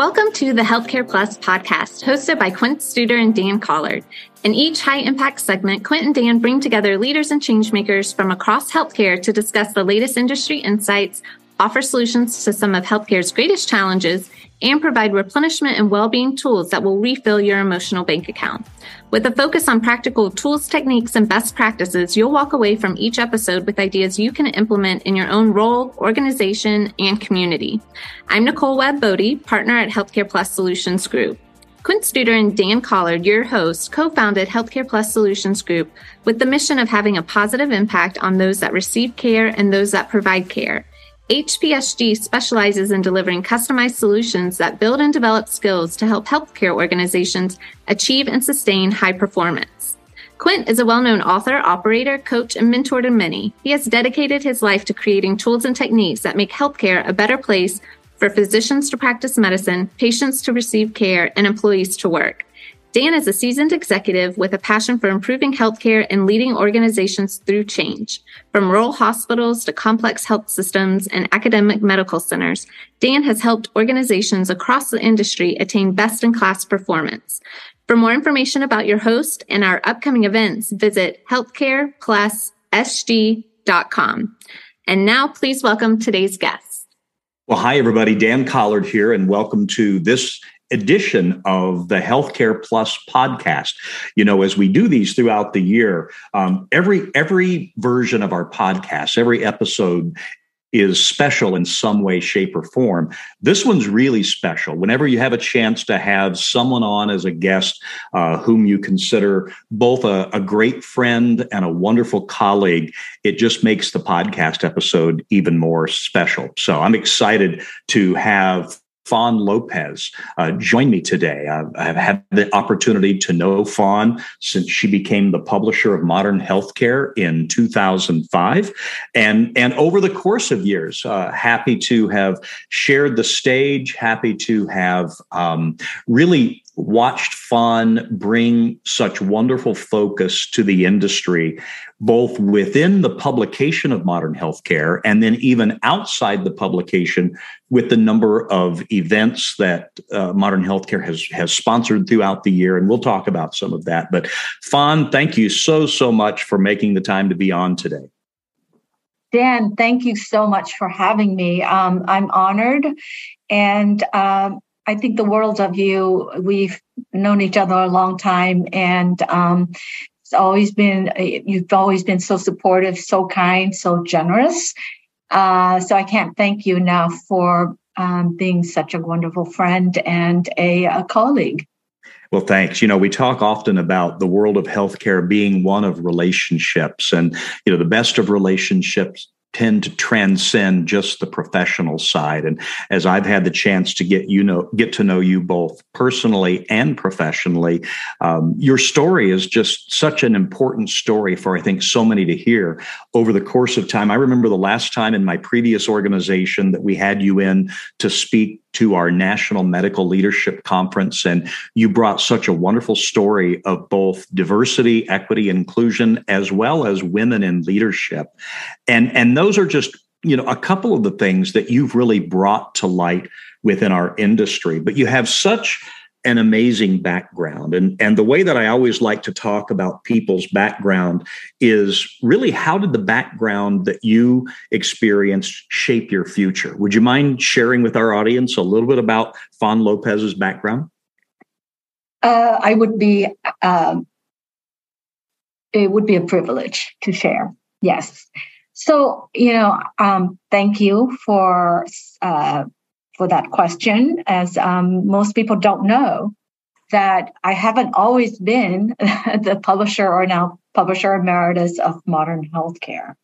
Welcome to the Healthcare Plus podcast, hosted by Quint Studer and Dan Collard. In each high impact segment, Quint and Dan bring together leaders and changemakers from across healthcare to discuss the latest industry insights, offer solutions to some of healthcare's greatest challenges, and provide replenishment and well-being tools that will refill your emotional bank account. With a focus on practical tools, techniques, and best practices, you'll walk away from each episode with ideas you can implement in your own role, organization, and community. I'm Nicole Webb Bodie, partner at Healthcare Plus Solutions Group. Quint Studer and Dan Collard, your hosts, co founded Healthcare Plus Solutions Group with the mission of having a positive impact on those that receive care and those that provide care. HPSG specializes in delivering customized solutions that build and develop skills to help healthcare organizations achieve and sustain high performance. Quint is a well known author, operator, coach, and mentor to many. He has dedicated his life to creating tools and techniques that make healthcare a better place for physicians to practice medicine, patients to receive care, and employees to work. Dan is a seasoned executive with a passion for improving healthcare and leading organizations through change. From rural hospitals to complex health systems and academic medical centers, Dan has helped organizations across the industry attain best in class performance. For more information about your host and our upcoming events, visit healthcareplussg.com. And now please welcome today's guest. Well, hi, everybody. Dan Collard here, and welcome to this edition of the Healthcare Plus podcast. You know, as we do these throughout the year, um, every every version of our podcast, every episode is special in some way, shape, or form. This one's really special. Whenever you have a chance to have someone on as a guest uh, whom you consider both a, a, great friend and a wonderful colleague, it just makes the podcast episode even more special. So I'm excited to have Fawn Lopez uh, join me today. I've, I've, had the opportunity to know Fawn since she became the publisher of Modern Healthcare in 2005, and and over the course of years, uh, happy to have shared the stage, happy to have um, really watched Fawn bring such wonderful focus to the industry, both within the publication of modern healthcare and then even outside the publication with the number of events that uh, modern healthcare has, has sponsored throughout the year. And we'll talk about some of that. But Fawn, thank you so, so much for making the time to be on today. Dan, thank you so much for having me. Um, I'm honored. And um, I think the world of you. We've known each other a long time, and um, it's always been you've always been so supportive, so kind, so generous. Uh, so I can't thank you enough for um, being such a wonderful friend and a, a colleague. Well, thanks. You know, we talk often about the world of healthcare being one of relationships, and you know, the best of relationships tend to transcend just the professional side. And as i've had the chance to get you know get to know you both personally and professionally um, your story is just such an important story for i think so many to hear. Over the course of time i remember the last time in my previous organization that we had you in to speak to our National Medical Leadership Conference. And you brought such a wonderful story of both diversity, equity, inclusion, as well as women in leadership. And, and those are just, you know, a couple of the things that you've really brought to light within our industry. But you have such an amazing background. And, and the way that I always like to talk about people's background is really how did the background that you experienced shape your future? Would you mind sharing with our audience a little bit about Fawn Lopez's background? Uh, I would be, um, it would be a privilege to share. Yes. So, you know, um, thank you for uh, for that question, as um, most people don't know that I haven't always been the publisher or now publisher emeritus of modern healthcare.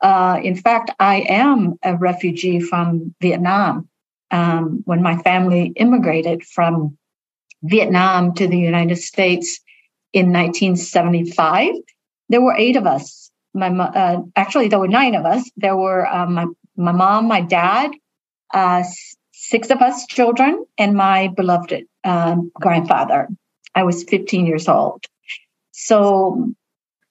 Uh, in fact, I am a refugee from Vietnam. Um, when my family immigrated from Vietnam to the United States in 1975, there were eight of us. My uh, actually there were nine of us. There were um, my my mom, my dad, uh, six of us children, and my beloved um, grandfather. I was 15 years old. So,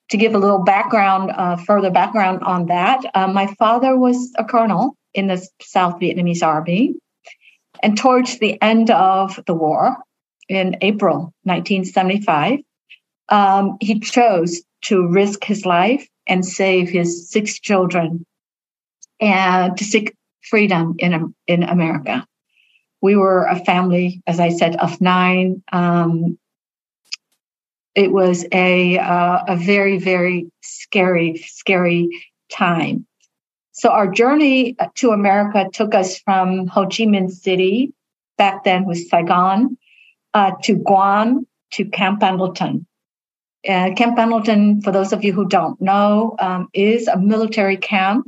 to give a little background, uh, further background on that, uh, my father was a colonel in the South Vietnamese Army. And towards the end of the war, in April 1975, um, he chose to risk his life and save his six children and to seek freedom in, in America. We were a family, as I said, of nine. Um, it was a uh, a very very scary scary time. So our journey to America took us from Ho Chi Minh City, back then was Saigon, uh, to Guam to Camp Pendleton. Uh, camp Pendleton, for those of you who don't know, um, is a military camp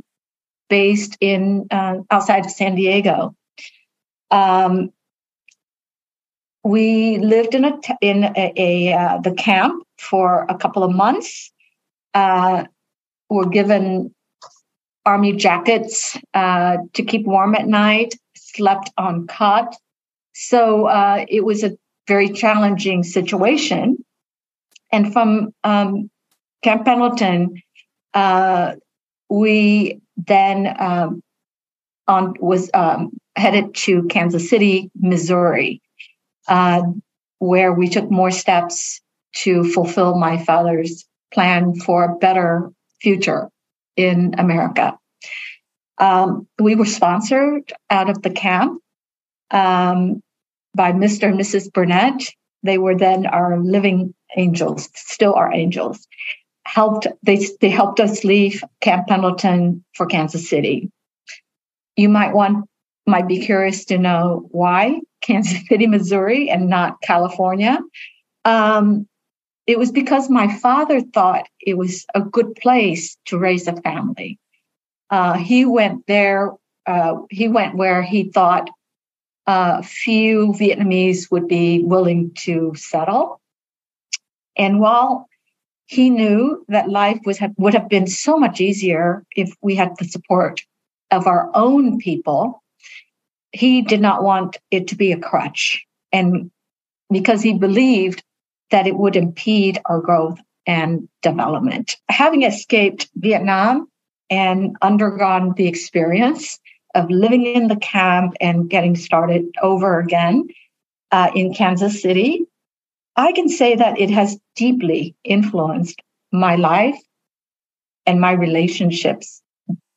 based in uh, outside of San Diego. Um, we lived in a in a, a uh, the camp for a couple of months. Uh, were given army jackets uh, to keep warm at night. Slept on cot, so uh, it was a very challenging situation. And from um, Camp Pendleton, uh, we then um, on was um, headed to Kansas City, Missouri, uh, where we took more steps to fulfill my father's plan for a better future in America. Um, we were sponsored out of the camp um, by Mr. and Mrs. Burnett. They were then our living angels, still our angels. Helped they they helped us leave Camp Pendleton for Kansas City. You might want might be curious to know why Kansas City, Missouri, and not California. Um, it was because my father thought it was a good place to raise a family. Uh, he went there. Uh, he went where he thought uh, few Vietnamese would be willing to settle. And while he knew that life was would have been so much easier if we had the support of our own people, he did not want it to be a crutch. And because he believed that it would impede our growth and development. Having escaped Vietnam and undergone the experience of living in the camp and getting started over again uh, in Kansas City, I can say that it has deeply influenced my life and my relationships,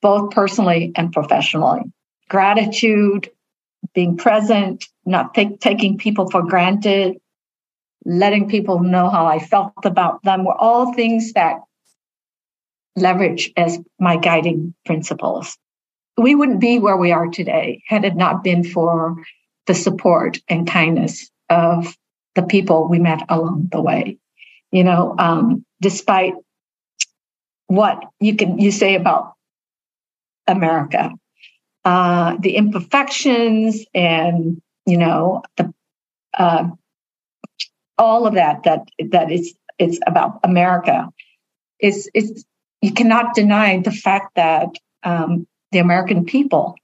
both personally and professionally. Gratitude, being present, not taking people for granted, letting people know how I felt about them were all things that leverage as my guiding principles. We wouldn't be where we are today had it not been for the support and kindness of the people we met along the way. You know, um, despite what you can you say about America, uh, the imperfections and you know the uh, all of that that that is it's about America is is you cannot deny the fact that um, the American people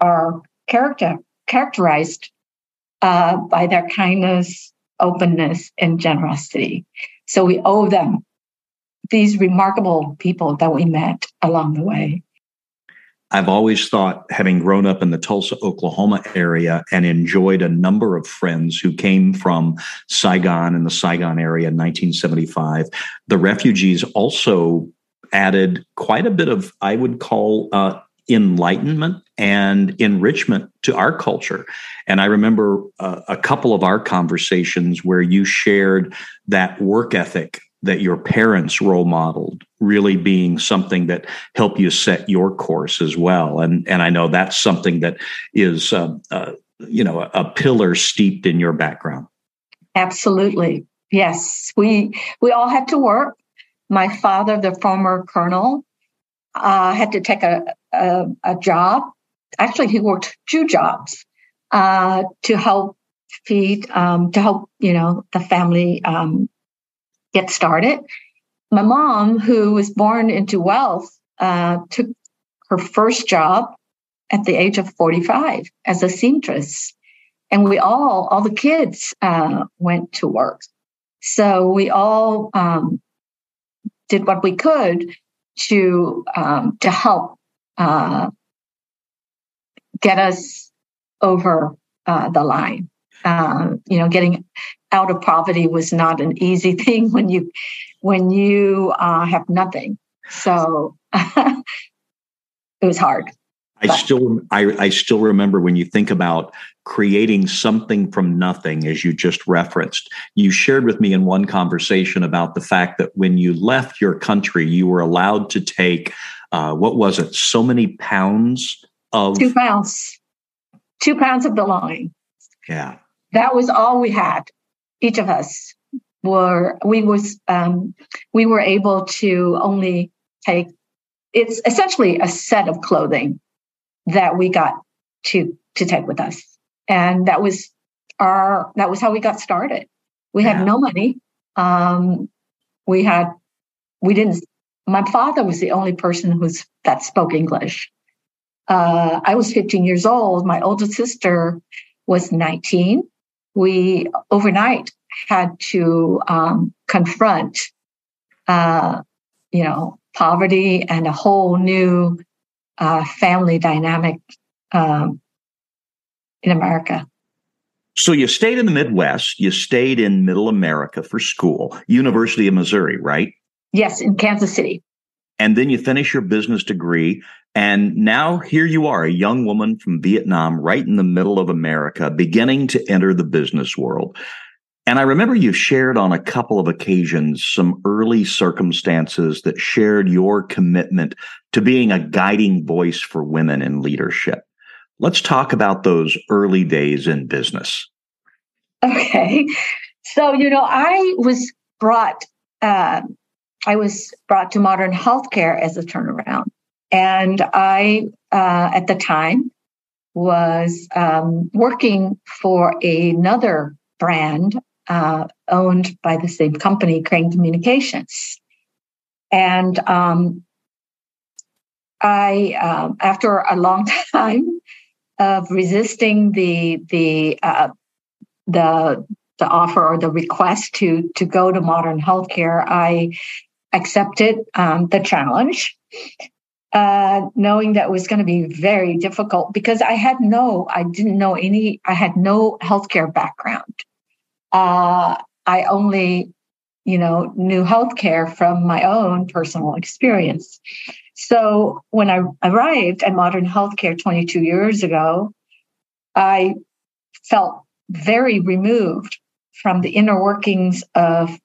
are character characterized uh, by their kindness, openness, and generosity. So we owe them these remarkable people that we met along the way. I've always thought, having grown up in the Tulsa, Oklahoma area and enjoyed a number of friends who came from Saigon and the Saigon area in 1975, the refugees also added quite a bit of, I would call, uh, enlightenment and enrichment to our culture. And I remember uh, a couple of our conversations where you shared that work ethic that your parents role modeled really being something that helped you set your course as well. And and i know that's something that is uh, uh, you know a, a pillar steeped in your background. Absolutely. Yes. We we all had to work. My father the former colonel uh, had to take a, a, a job actually he worked two jobs uh, to help feed um, to help you know the family um, get started. My mom, who was born into wealth, uh, took her first job at the age of 45 as a seamstress. And we all, all the kids uh, went to work. So we all um, did what we could to um, to help uh, get us over uh, the line. Um, you know, getting out of poverty was not an easy thing when you when you uh, have nothing. So it was hard. I but. still I, I still remember when you think about creating something from nothing, as you just referenced. You shared with me in one conversation about the fact that when you left your country, you were allowed to take uh, what was it? So many pounds of two pounds, two pounds of belonging. Yeah, that was all we had. Each of us were we was um, we were able to only take. It's essentially a set of clothing that we got to to take with us. And that was our that was how we got started. We yeah. had no money. Um, we had we didn't my father was the only person who's that spoke english. Uh, i was 15 years old. My older sister was 19 we overnight had to um, confront uh, you know poverty and a whole new uh, family dynamic um, in America. So you stayed in the Midwest, you stayed in middle America for school, University of Missouri, right? Yes, in Kansas City. And then you finish your business degree. And now here you are, a young woman from Vietnam, right in the middle of America, beginning to enter the business world. And I remember you shared on a couple of occasions some early circumstances that shared your commitment to being a guiding voice for women in leadership. Let's talk about those early days in business. Okay. So, you know, I was brought, uh, I was brought to modern healthcare as a turnaround. And I, uh, at the time, was um, working for another brand uh, owned by the same company, Crain Communications. And um, I, um, after a long time, of resisting the the uh, the the offer or the request to to go to modern healthcare, I accepted um, the challenge, uh, knowing that it was going to be very difficult because I had no, I didn't know any, I had no healthcare background. Uh, I only, you know, knew healthcare from my own personal experience. So when I arrived at modern healthcare 22 years ago, I felt very removed from the inner workings of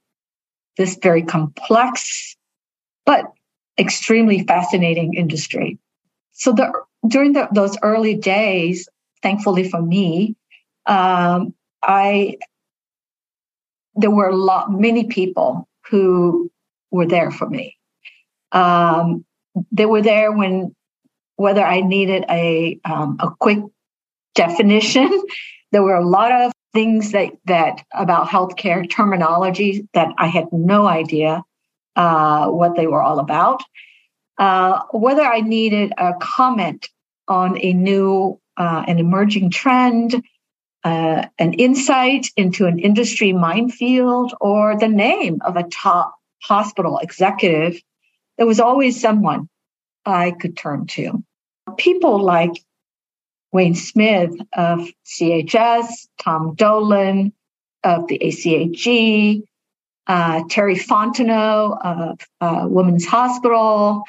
this very complex but extremely fascinating industry. So the, during the, those early days, thankfully for me, um, I there were a lot many people who were there for me. Um, they were there when whether I needed a um, a quick definition. There were a lot of things that that about healthcare terminology that I had no idea uh, what they were all about. Uh, whether I needed a comment on a new uh, an emerging trend, uh, an insight into an industry minefield, or the name of a top hospital executive there was always someone I could turn to. People like Wayne Smith of CHS, Tom Dolan of the ACHE, uh, Teri Fontenot of uh, Women's Hospital,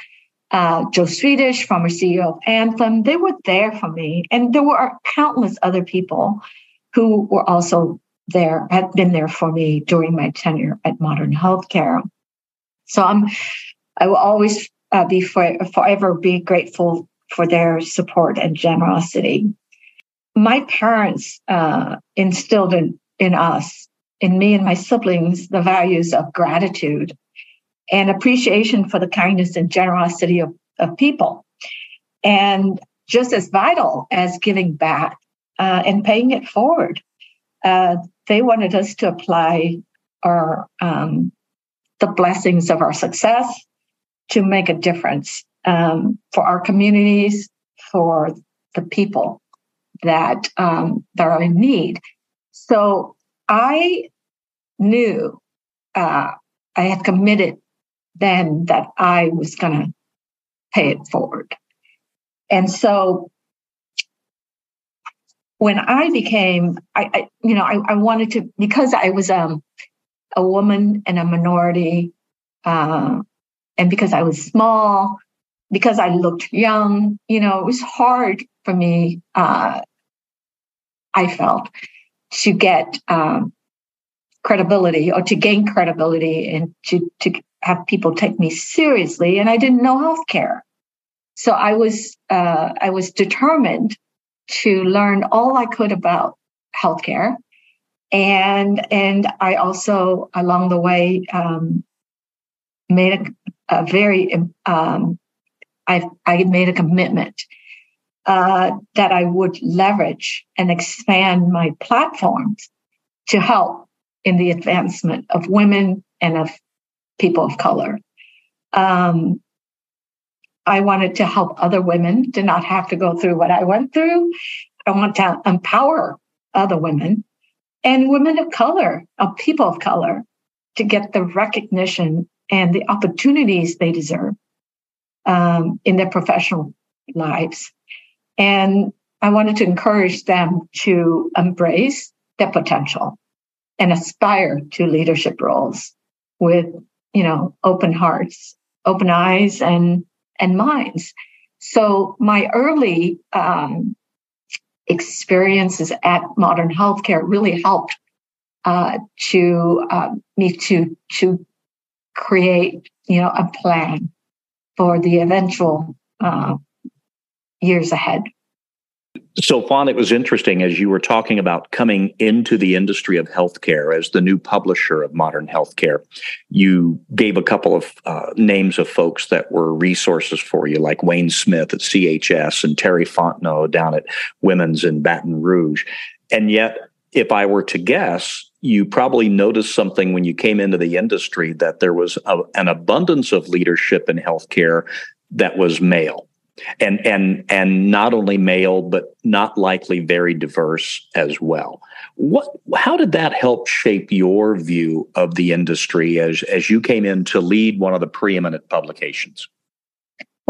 uh, Joe Swedish, former CEO of Anthem. They were there for me. And there were countless other people who were also there, had been there for me during my tenure at Modern Healthcare. So I'm I will always uh, be for, forever be grateful for their support and generosity. My parents uh, instilled in, in us, in me and my siblings, the values of gratitude and appreciation for the kindness and generosity of, of people. And just as vital as giving back uh, and paying it forward, uh, they wanted us to apply our um, the blessings of our success to make a difference um, for our communities, for the people that um, that are in need. So I knew uh, I had committed then that I was going to pay it forward, and so when I became, I, I you know, I, I, wanted to because I was um, a woman and a minority, uh, and because I was small, because I looked young, you know, it was hard for me. Uh, I felt to get um, credibility or to gain credibility and to to have people take me seriously. And I didn't know healthcare, so I was uh, I was determined to learn all I could about healthcare, and and I also along the way um, made a, a very um, I I made a commitment uh, that I would leverage and expand my platforms to help in the advancement of women and of people of color. Um, I wanted to help other women to not have to go through what I went through. I want to empower other women and women of color, of people of color, to get the recognition and the opportunities they deserve um, in their professional lives. And I wanted to encourage them to embrace their potential and aspire to leadership roles with, you know, open hearts, open eyes, and and minds. So my early um, experiences at Modern Healthcare really helped uh, to uh, me to to create, you know, a plan for the eventual uh, years ahead. So, Fawn, it was interesting as you were talking about coming into the industry of healthcare as the new publisher of modern healthcare. You gave a couple of uh, names of folks that were resources for you, like Wayne Smith at CHS and Teri Fontenot down at Women's in Baton Rouge. And yet, if I were to guess, you probably noticed something when you came into the industry that there was a, an abundance of leadership in healthcare that was male and and and not only male but not likely very diverse as well what how did that help shape your view of the industry as as you came in to lead one of the preeminent publications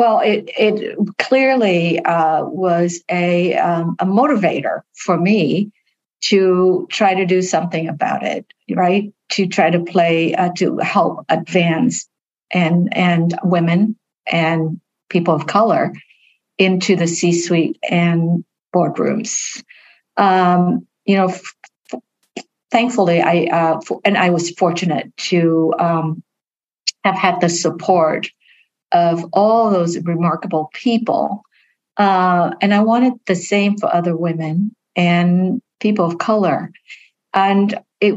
well, it it clearly uh, was a um, a motivator for me to try to do something about it, right? To try to play, uh, to help advance and and women and people of color into the C-suite and boardrooms. Um, you know, f- thankfully, I uh, f- and I was fortunate to um, have had the support of all those remarkable people, uh, and I wanted the same for other women and people of color. And it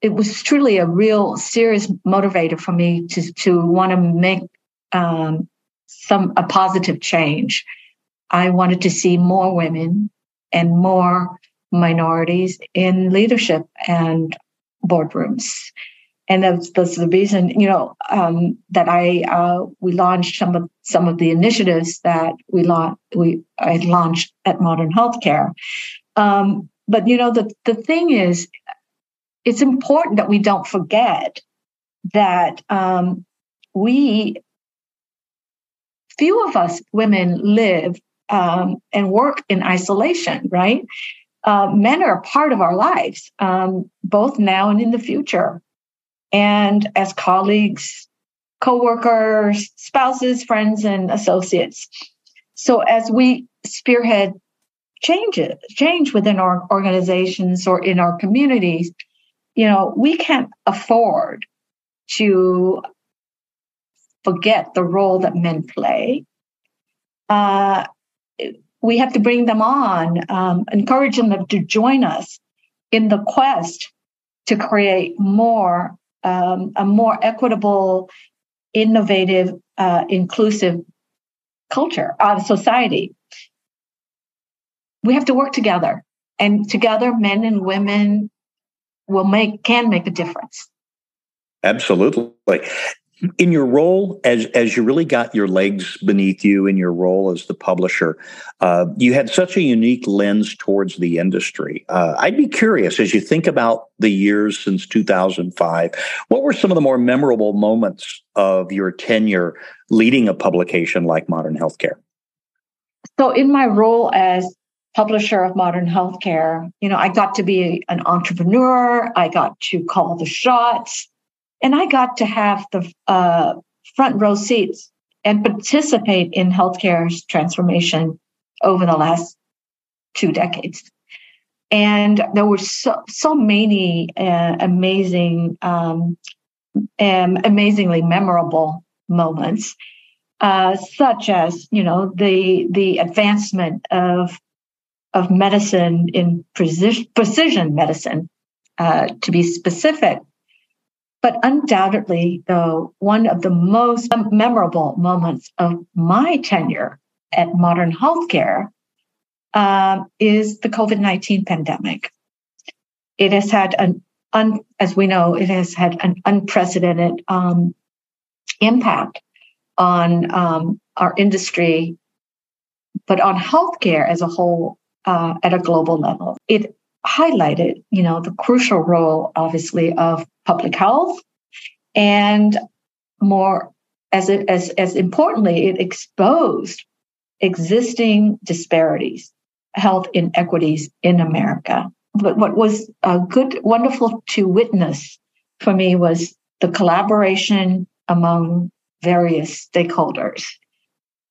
it was truly a real serious motivator for me to to want to make um, some a positive change. I wanted to see more women and more minorities in leadership and boardrooms. And that's, that's the reason, you know, um, that I uh, we launched some of some of the initiatives that we launched we I launched at Modern Healthcare. Um, but you know, the, the thing is, it's important that we don't forget that um, we, few of us women live um, and work in isolation, right? Uh, men are a part of our lives, um, both now and in the future. And as colleagues, co-workers, spouses, friends, and associates. So as we spearhead change change within our organizations or in our communities, you know, we can't afford to forget the role that men play. Uh, we have to bring them on, um, encourage them to join us in the quest to create more um, a more equitable, innovative, uh, inclusive culture of society we have to work together and together men and women will make can make a difference absolutely in your role as as you really got your legs beneath you in your role as the publisher uh, you had such a unique lens towards the industry. Uh, i'd be curious as you think about the years since 2005 what were some of the more memorable moments of your tenure leading a publication like modern healthcare? So in my role as publisher of Modern Healthcare, you know, I got to be an entrepreneur. I got to call the shots, and I got to have the uh, front row seats and participate in healthcare's transformation over the last two decades. And there were so, so many uh, amazing, um, um, amazingly memorable moments, uh, such as you know the the advancement of of medicine in precision, precision medicine, uh, to be specific. But undoubtedly, though, one of the most memorable moments of my tenure at Modern Healthcare um, is the COVID 19 pandemic. It has had an, un, as we know, it has had an unprecedented um, impact on um, our industry, but on healthcare as a whole uh, at a global level. It highlighted, you know, the crucial role, obviously, of public health, and more as it, as as importantly, it exposed existing disparities health inequities in America. But what was good, wonderful to witness for me was the collaboration among various stakeholders,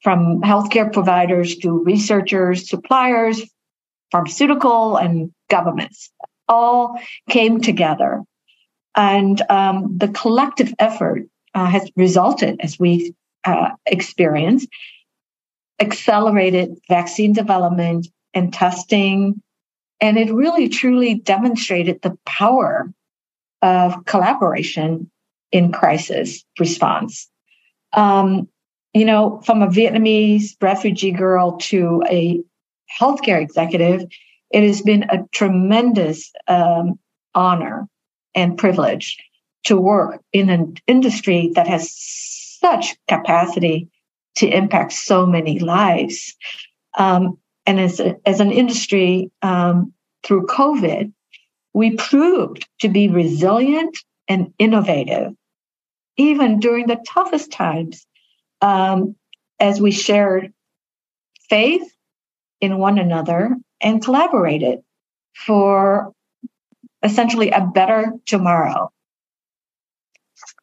from healthcare providers to researchers, suppliers, pharmaceutical, and governments, all came together. And um, the collective effort uh, has resulted, as we uh, experienced, accelerated vaccine development and testing. And it really truly demonstrated the power of collaboration in crisis response. Um, you know, from a Vietnamese refugee girl to a healthcare executive, it has been a tremendous um, honor and privilege to work in an industry that has such capacity to impact so many lives. Um, and as, a, as an industry um, through COVID, we proved to be resilient and innovative, even during the toughest times, um, as we shared faith in one another and collaborated for essentially a better tomorrow.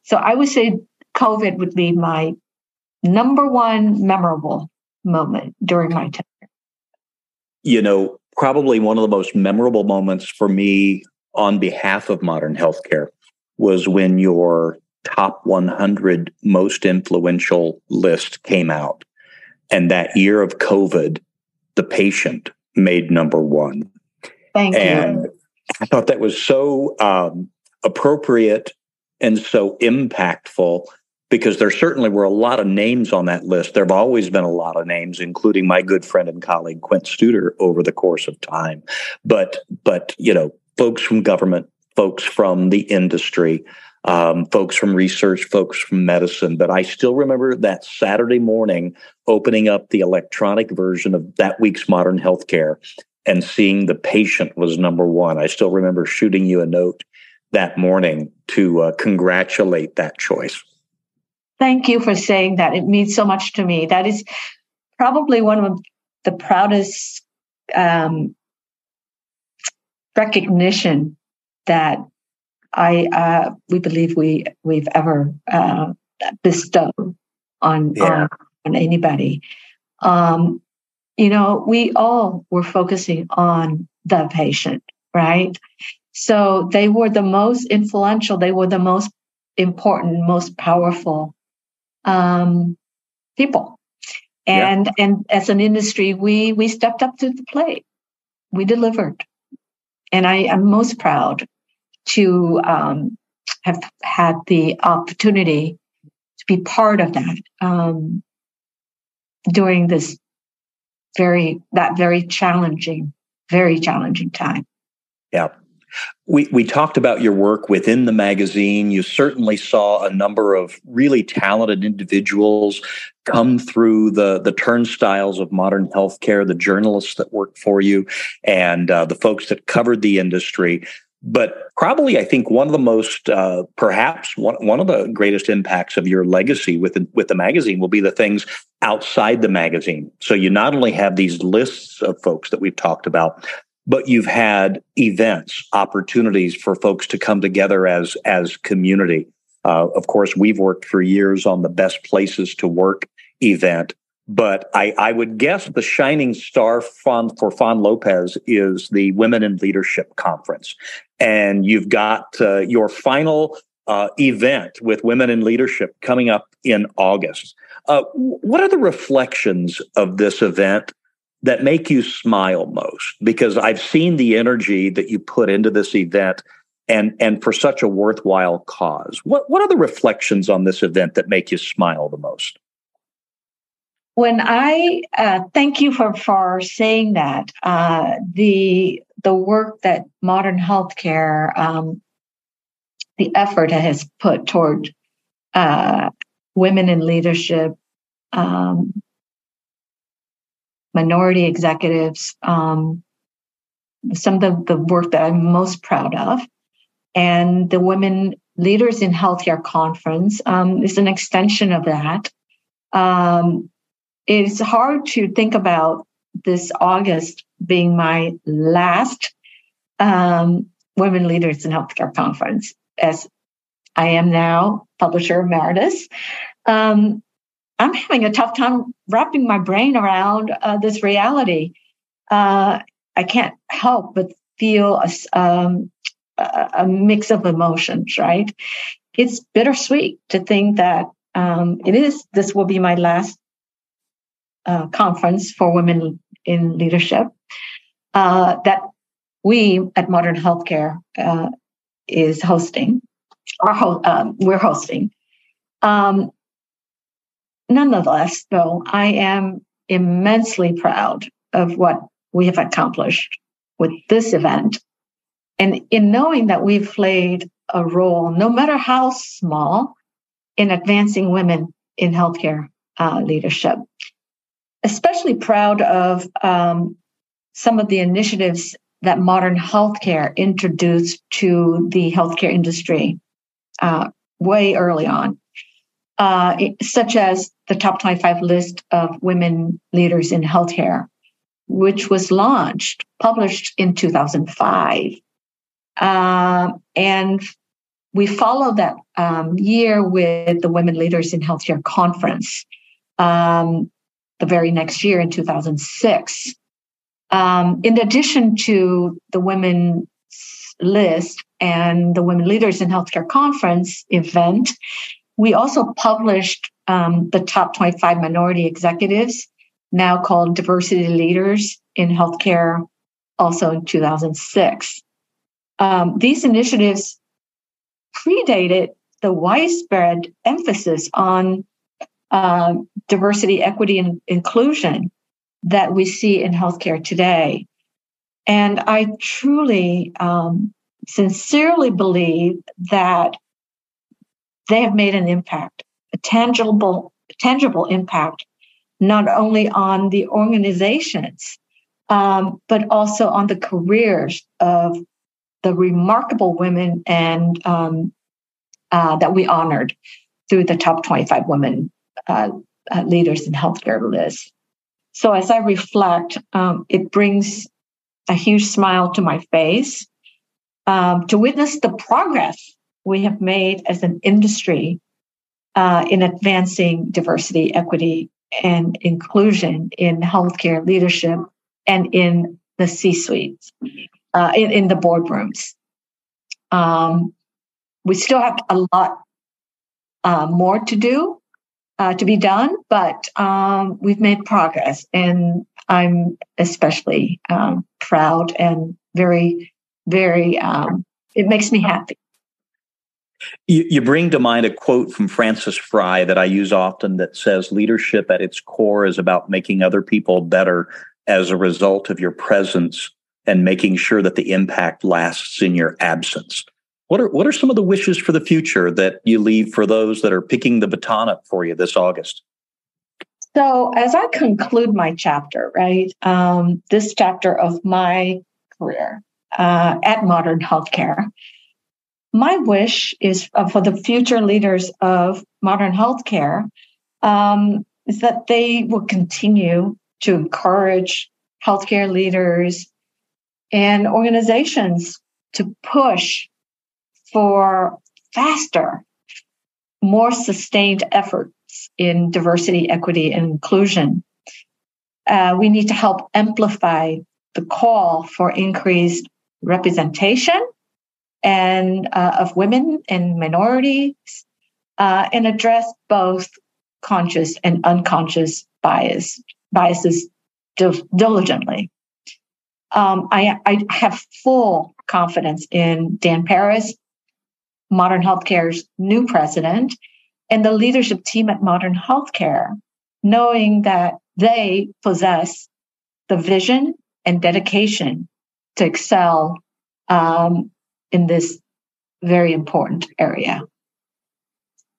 So I would say COVID would be my number one memorable moment during my tenure. you know, probably one of the most memorable moments for me on behalf of modern healthcare was when your top 100 most influential list came out. And that year of COVID, the patient made number one. Thank and you. I thought that was so um, appropriate and so impactful because there certainly were a lot of names on that list. There have always been a lot of names, including my good friend and colleague Quint Studer over the course of time. But but you know, folks from government, folks from the industry, um, folks from research, folks from medicine. But I still remember that Saturday morning opening up the electronic version of that week's Modern Healthcare and seeing the patient was number one. I still remember shooting you a note that morning to uh, congratulate that choice. Thank you for saying that. It means so much to me. That is probably one of the proudest um, recognition that I uh, we believe we we've ever uh, bestowed on, yeah. on on anybody. Um, you know, we all were focusing on the patient, right? So they were the most influential. They were the most important, most powerful um, people. And yeah. and as an industry, we we stepped up to the plate. We delivered, and I am most proud to um, have had the opportunity to be part of that um, during this very that very challenging, very challenging time. Yeah. We, we talked about your work within the magazine. You certainly saw a number of really talented individuals come through the, the turnstiles of modern healthcare, the journalists that worked for you, and uh, the folks that covered the industry. But probably, I think one of the most, uh, perhaps one, one of the greatest impacts of your legacy with the, with the magazine will be the things outside the magazine. So you not only have these lists of folks that we've talked about, but you've had events, opportunities for folks to come together as as community. Uh, of course, we've worked for years on the best places to work event, but I, I would guess the shining star fun for Fawn Lopez is the Women in Leadership Conference, and you've got uh, your final uh, event with Women in Leadership coming up in August. Uh, what are the reflections of this event that make you smile most? Because I've seen the energy that you put into this event and and for such a worthwhile cause. What what are the reflections on this event that make you smile the most? When I uh, thank you for for saying that, uh, the the work that modern healthcare, um, the effort it has put toward uh, women in leadership, um, minority executives, um, some of the, the work that I'm most proud of. And the Women Leaders in Healthcare Conference um, is an extension of that. Um, it's hard to think about this August being my last um, Women Leaders in Healthcare Conference, as I am now publisher emeritus. Um, I'm having a tough time wrapping my brain around uh, this reality. Uh, I can't help but feel a, um, a, mix of emotions, right? It's bittersweet to think that um, it is, this will be my last uh, conference for women in leadership uh, that we at Modern Healthcare uh, is hosting, or ho- um, we're hosting. Um, nonetheless, though, I am immensely proud of what we have accomplished with this event. And in knowing that we've played a role, no matter how small, in advancing women in healthcare uh, leadership. Especially proud of um, some of the initiatives that modern healthcare introduced to the healthcare industry uh, way early on uh, such as the top 25 list of women leaders in healthcare, which was launched, published in 2005. Uh, and we followed that um, year with the Women Leaders in Healthcare Conference um, the very next year in 2006. Um, in addition to the women's list and the Women Leaders in Healthcare Conference event, we also published um, the top 25 minority executives, now called diversity leaders in healthcare, also in 2006. Um, these initiatives predated the widespread emphasis on uh, diversity, equity, and inclusion that we see in healthcare today. And I truly, um, sincerely believe that they have made an impact, a tangible, tangible impact, not only on the organizations, um, but also on the careers of the remarkable women and um, uh, that we honored through the top 25 women uh, uh, leaders in healthcare list. So as I reflect, um, it brings a huge smile to my face um, to witness the progress we have made as an industry uh, in advancing diversity, equity, and inclusion in healthcare leadership and in the C suites, uh, in, in the boardrooms. Um, we still have a lot uh, more to do, uh, to be done, but um, we've made progress. And I'm especially um, proud and very, very, um, it makes me happy. You, you, bring to mind a quote from Frances Frei that I use often that says, Leadership at its core is about making other people better as a result of your presence and making sure that the impact lasts in your absence. What are, what are some of the wishes for the future that you leave for those that are picking the baton up for you this August? So, as I conclude my chapter, right, um, this chapter of my career uh, at Modern Healthcare, my wish is uh, for the future leaders of modern healthcare um, is that they will continue to encourage healthcare leaders and organizations to push for faster, more sustained efforts in diversity, equity, and inclusion. Uh, we need to help amplify the call for increased representation and uh, of women and minorities uh, and address both conscious and unconscious bias biases diligently. Um, I, I have full confidence in Dan Paris, Modern Healthcare's new president, and the leadership team at Modern Healthcare, knowing that they possess the vision and dedication to excel um, in this very important area.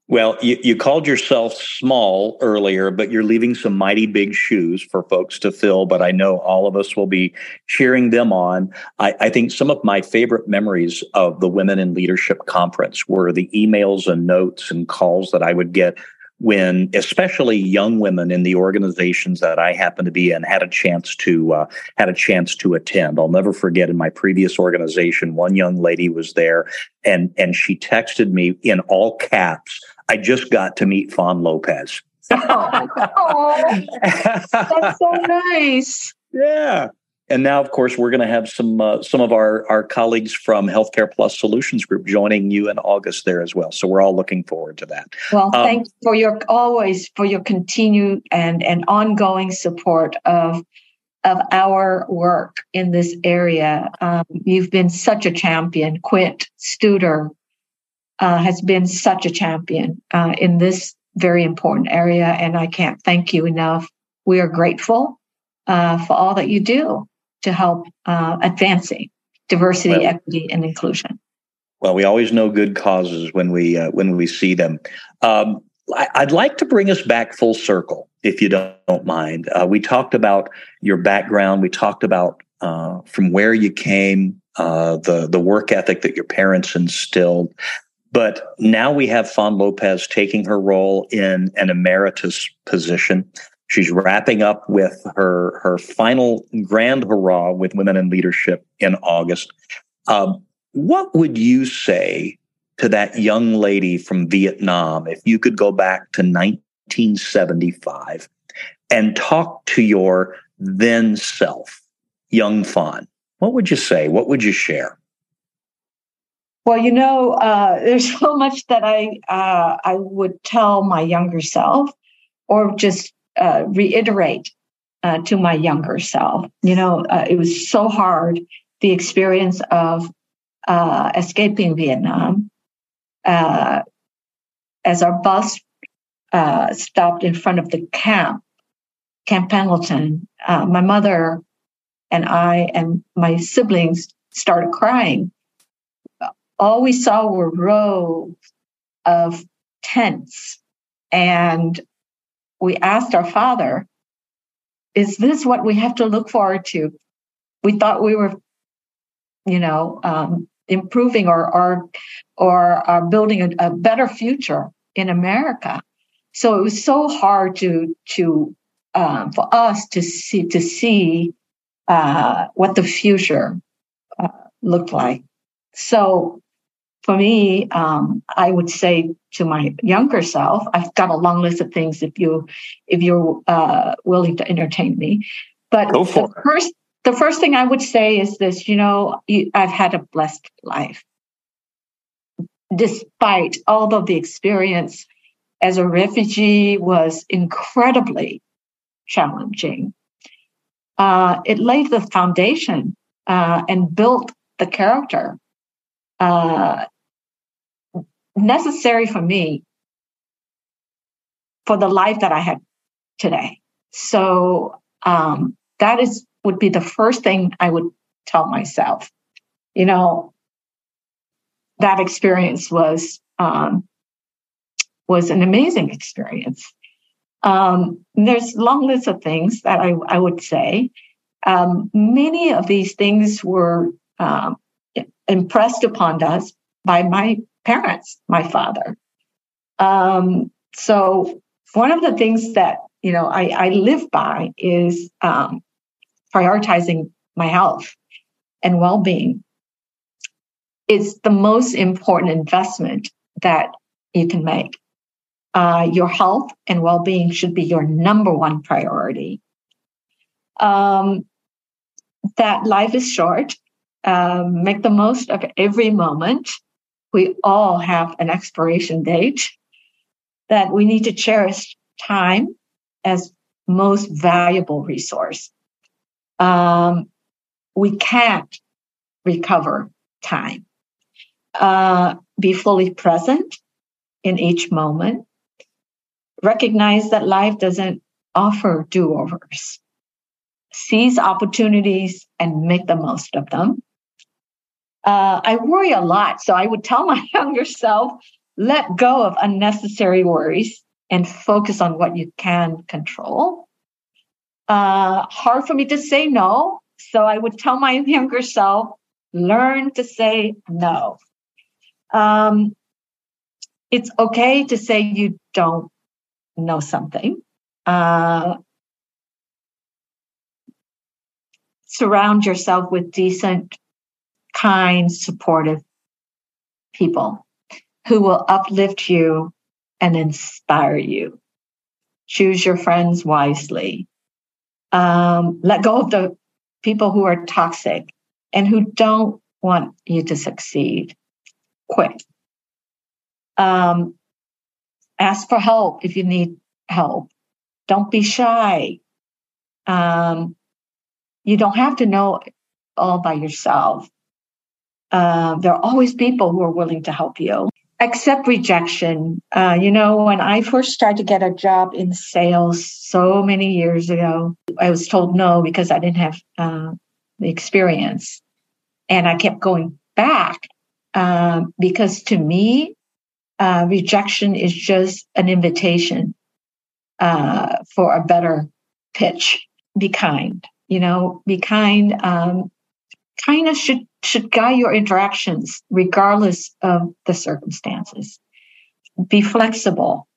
Well, you, you called yourself small earlier, but you're leaving some mighty big shoes for folks to fill. But I know all of us will be cheering them on. I, I think some of my favorite memories of the Women in Leadership Conference were the emails and notes and calls that I would get when especially young women in the organizations that I happen to be in had a chance to uh, had a chance to attend. I'll never forget in my previous organization, one young lady was there and and she texted me in all caps I just got to meet Fawn Lopez. oh, that's so nice. Yeah. And now, of course, we're going to have some uh, some of our our colleagues from Healthcare Plus Solutions Group joining you in August there as well. So we're all looking forward to that. Well, um, thanks for your always for your continued and and ongoing support of of our work in this area. Um, you've been such a champion, Quint Studer, uh, has been such a champion uh, in this very important area. And I can't thank you enough. We are grateful uh, for all that you do to help uh, advancing diversity, well, equity, and inclusion. Well, we always know good causes when we uh, when we see them. Um, I, would like to bring us back full circle, if you don't, mind. Uh, we talked about your background. We talked about from where you came, the the work ethic that your parents instilled. But now we have Fawn Lopez taking her role in an emeritus position. She's wrapping up with her her final grand hurrah with Women in Leadership in August. Um, what would you say to that young lady from Vietnam if you could go back to 1975 and talk to your then self, young Fawn? What would you say? What would you share? Well, you know, uh, there's so much that I uh, I would tell my younger self, or just uh, reiterate uh, to my younger self. You know, uh, it was so hard the experience of uh, escaping Vietnam. as our bus stopped in front of the camp, Camp Pendleton, my mother and I and my siblings started crying all we saw were rows of tents. And we asked our father, is this what we have to look forward to? We thought we were, you know, um, improving or or or uh, building a, a, better future in America. So it was so hard to to um, for us to see to see uh, what the future uh, looked like. So for me, um, I would say to my younger self, I've got a long list of things if you if you're uh, willing to entertain me. But Go for the it. first the first thing I would say is this: you know, I've had a blessed life, despite all of the experience as a refugee was incredibly challenging. Uh, it laid the foundation uh, and built the character uh, necessary for me for the life that I had today. So um, that is would be the first thing I would tell myself. You know, that experience was um, was an amazing experience. Um, there's long list of things that I, I would say. Um, many of these things were um, impressed upon us by my parents, my father. Um, so one of the things that you know I, I live by is um, prioritizing my health and well-being. It's the most important investment that you can make. Uh, your health and well-being should be your number one priority. Um, that life is short. Um, make the most of every moment. We all have an expiration date that we need to cherish time as most valuable resource. Um, we can't recover time. Uh, be fully present in each moment. Recognize that life doesn't offer do overs. Seize opportunities and make the most of them. Uh, I worry a lot. So I would tell my younger self let go of unnecessary worries and focus on what you can control. Uh, hard for me to say no. So I would tell my younger self, learn to say no. Um, it's okay to say you don't know something. Uh, surround yourself with decent, kind, supportive people who will uplift you and inspire you. Choose your friends wisely. Um, let go of the people who are toxic and who don't want you to succeed. Quit. Um, ask for help if you need help. Don't be shy. Um, you don't have to know all by yourself. Uh, there are always people who are willing to help you accept rejection. Uh, you know, when I first tried to get a job in sales so many years ago, I was told no because I didn't have uh, the experience. And I kept going back uh, because to me, uh, rejection is just an invitation uh, for a better pitch. Be kind, you know, be kind. Um, kindness should should guide your interactions regardless of the circumstances. Be flexible.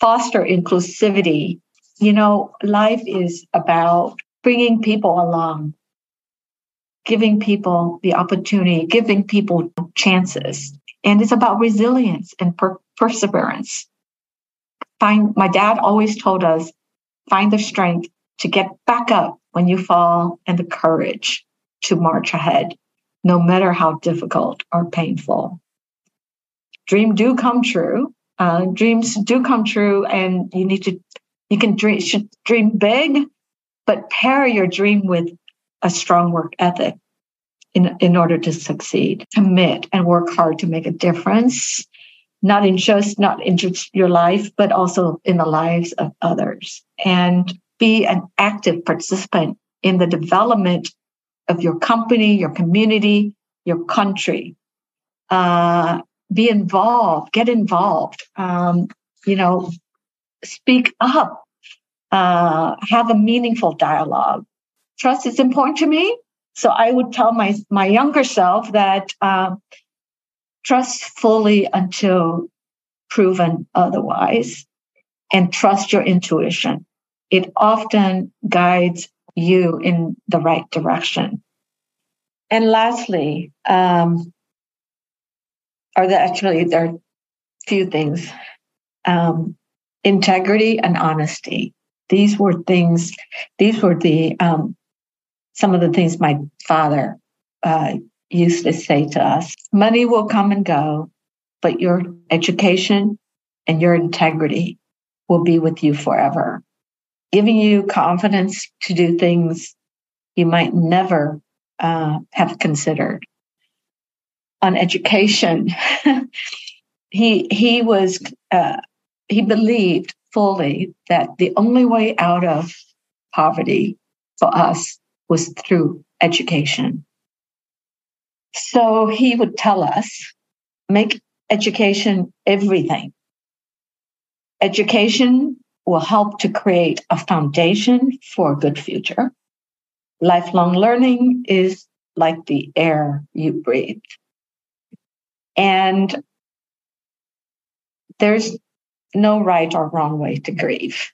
Foster inclusivity. You know, life is about bringing people along, giving people the opportunity, giving people chances. And it's about resilience and per- perseverance. Find, my dad always told us, find the strength to get back up when you fall and the courage to march ahead, no matter how difficult or painful. Dream do come true. Uh, dreams do come true, and you need to, you can dream, should dream big, but pair your dream with a strong work ethic in, in order to succeed. Commit and work hard to make a difference, not in just not in just your life, but also in the lives of others. And be an active participant in the development of your company, your community, your country. Uh, be involved, get involved, um, you know, speak up, uh, have a meaningful dialogue. Trust is important to me. So I would tell my, my younger self that uh, trust fully until proven otherwise and trust your intuition. It often guides you in the right direction. And lastly, um, are there actually there are few things. Um, integrity and honesty. These were things, these were the um, some of the things my father uh, used to say to us. Money will come and go, but your education and your integrity will be with you forever giving you confidence to do things you might never uh, have considered. On education, he he was uh, he believed fully that the only way out of poverty for us was through education. So he would tell us, make education everything. Education will help to create a foundation for a good future. Lifelong learning is like the air you breathe. And there's no right or wrong way to grieve.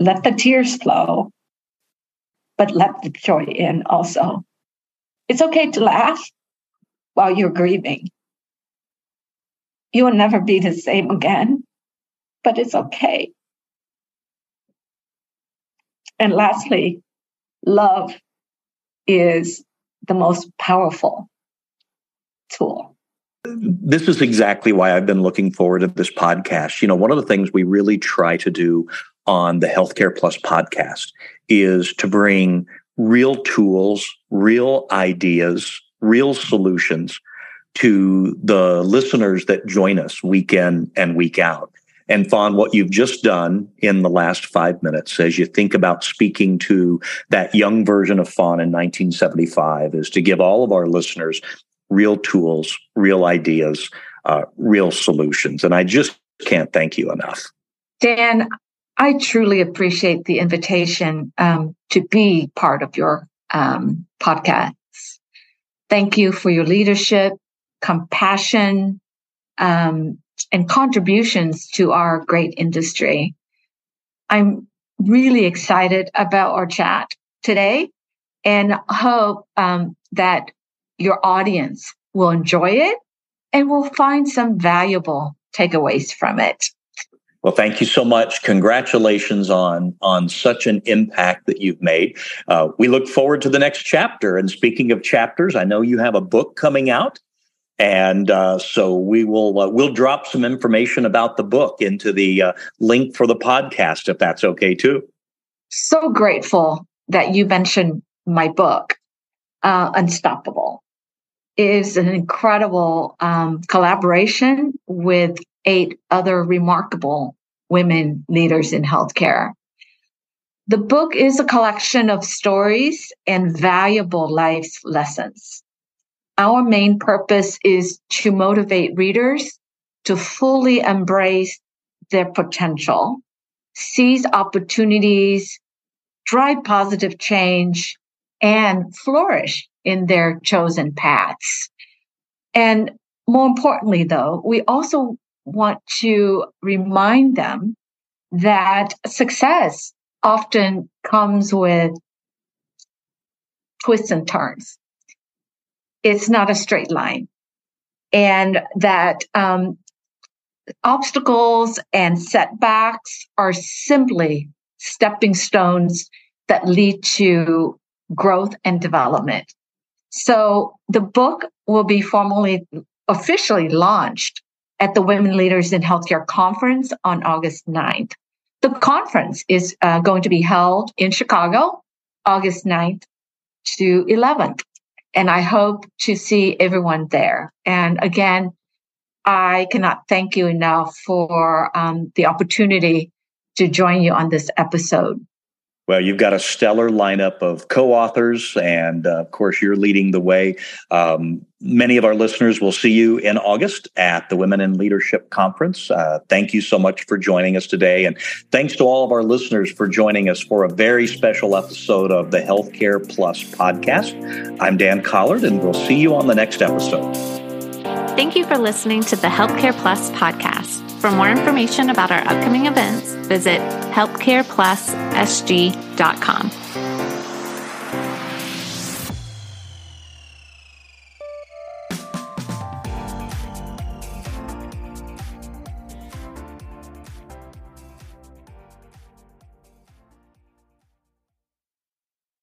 let the tears flow, but let the joy in also. It's okay to laugh while you're grieving. You will never be the same again, but it's okay. And lastly, love is the most powerful tool. This is exactly why I've been looking forward to this podcast. You know, one of the things we really try to do on the Healthcare Plus podcast is to bring real tools, real ideas, real solutions to the listeners that join us week in and week out. And Fawn, what you've just done in the last five minutes as you think about speaking to that young version of Fawn in 1975 is to give all of our listeners real tools, real ideas, uh, real solutions. And I just can't thank you enough. Dan, I truly appreciate the invitation um, to be part of your um, podcast. Thank you for your leadership, compassion, um, and contributions to our great industry. I'm really excited about our chat today and hope um, that your audience will enjoy it and will find some valuable takeaways from it. Well, thank you so much. Congratulations on on such an impact that you've made. Uh, we look forward to the next chapter. And speaking of chapters, I know you have a book coming out, and uh, so we will uh, we'll drop some information about the book into the uh, link for the podcast if that's okay too. So grateful that you mentioned my book, uh, Unstoppable. Is an incredible um, collaboration with eight other remarkable women leaders in healthcare. The book is a collection of stories and valuable life lessons. Our main purpose is to motivate readers to fully embrace their potential, seize opportunities, drive positive change, and flourish in their chosen paths. And more importantly, though, we also want to remind them that success often comes with twists and turns. It's not a straight line. And that um, obstacles and setbacks are simply stepping stones that lead to growth and development. So the book will be formally officially launched at the Women Leaders in Healthcare Conference on August 9th. The conference is uh, going to be held in Chicago, August 9th to 11th. And I hope to see everyone there. And again, I cannot thank you enough for um, the opportunity to join you on this episode. Well, you've got a stellar lineup of co authors, and uh, of course, you're leading the way. Um, many of our listeners will see you in August at the Women in Leadership Conference. Uh, thank you so much for joining us today. And thanks to all of our listeners for joining us for a very special episode of the Healthcare Plus podcast. I'm Dan Collard, and we'll see you on the next episode. Thank you for listening to the Healthcare Plus podcast. For more information about our upcoming events, visit healthcareplussg.com.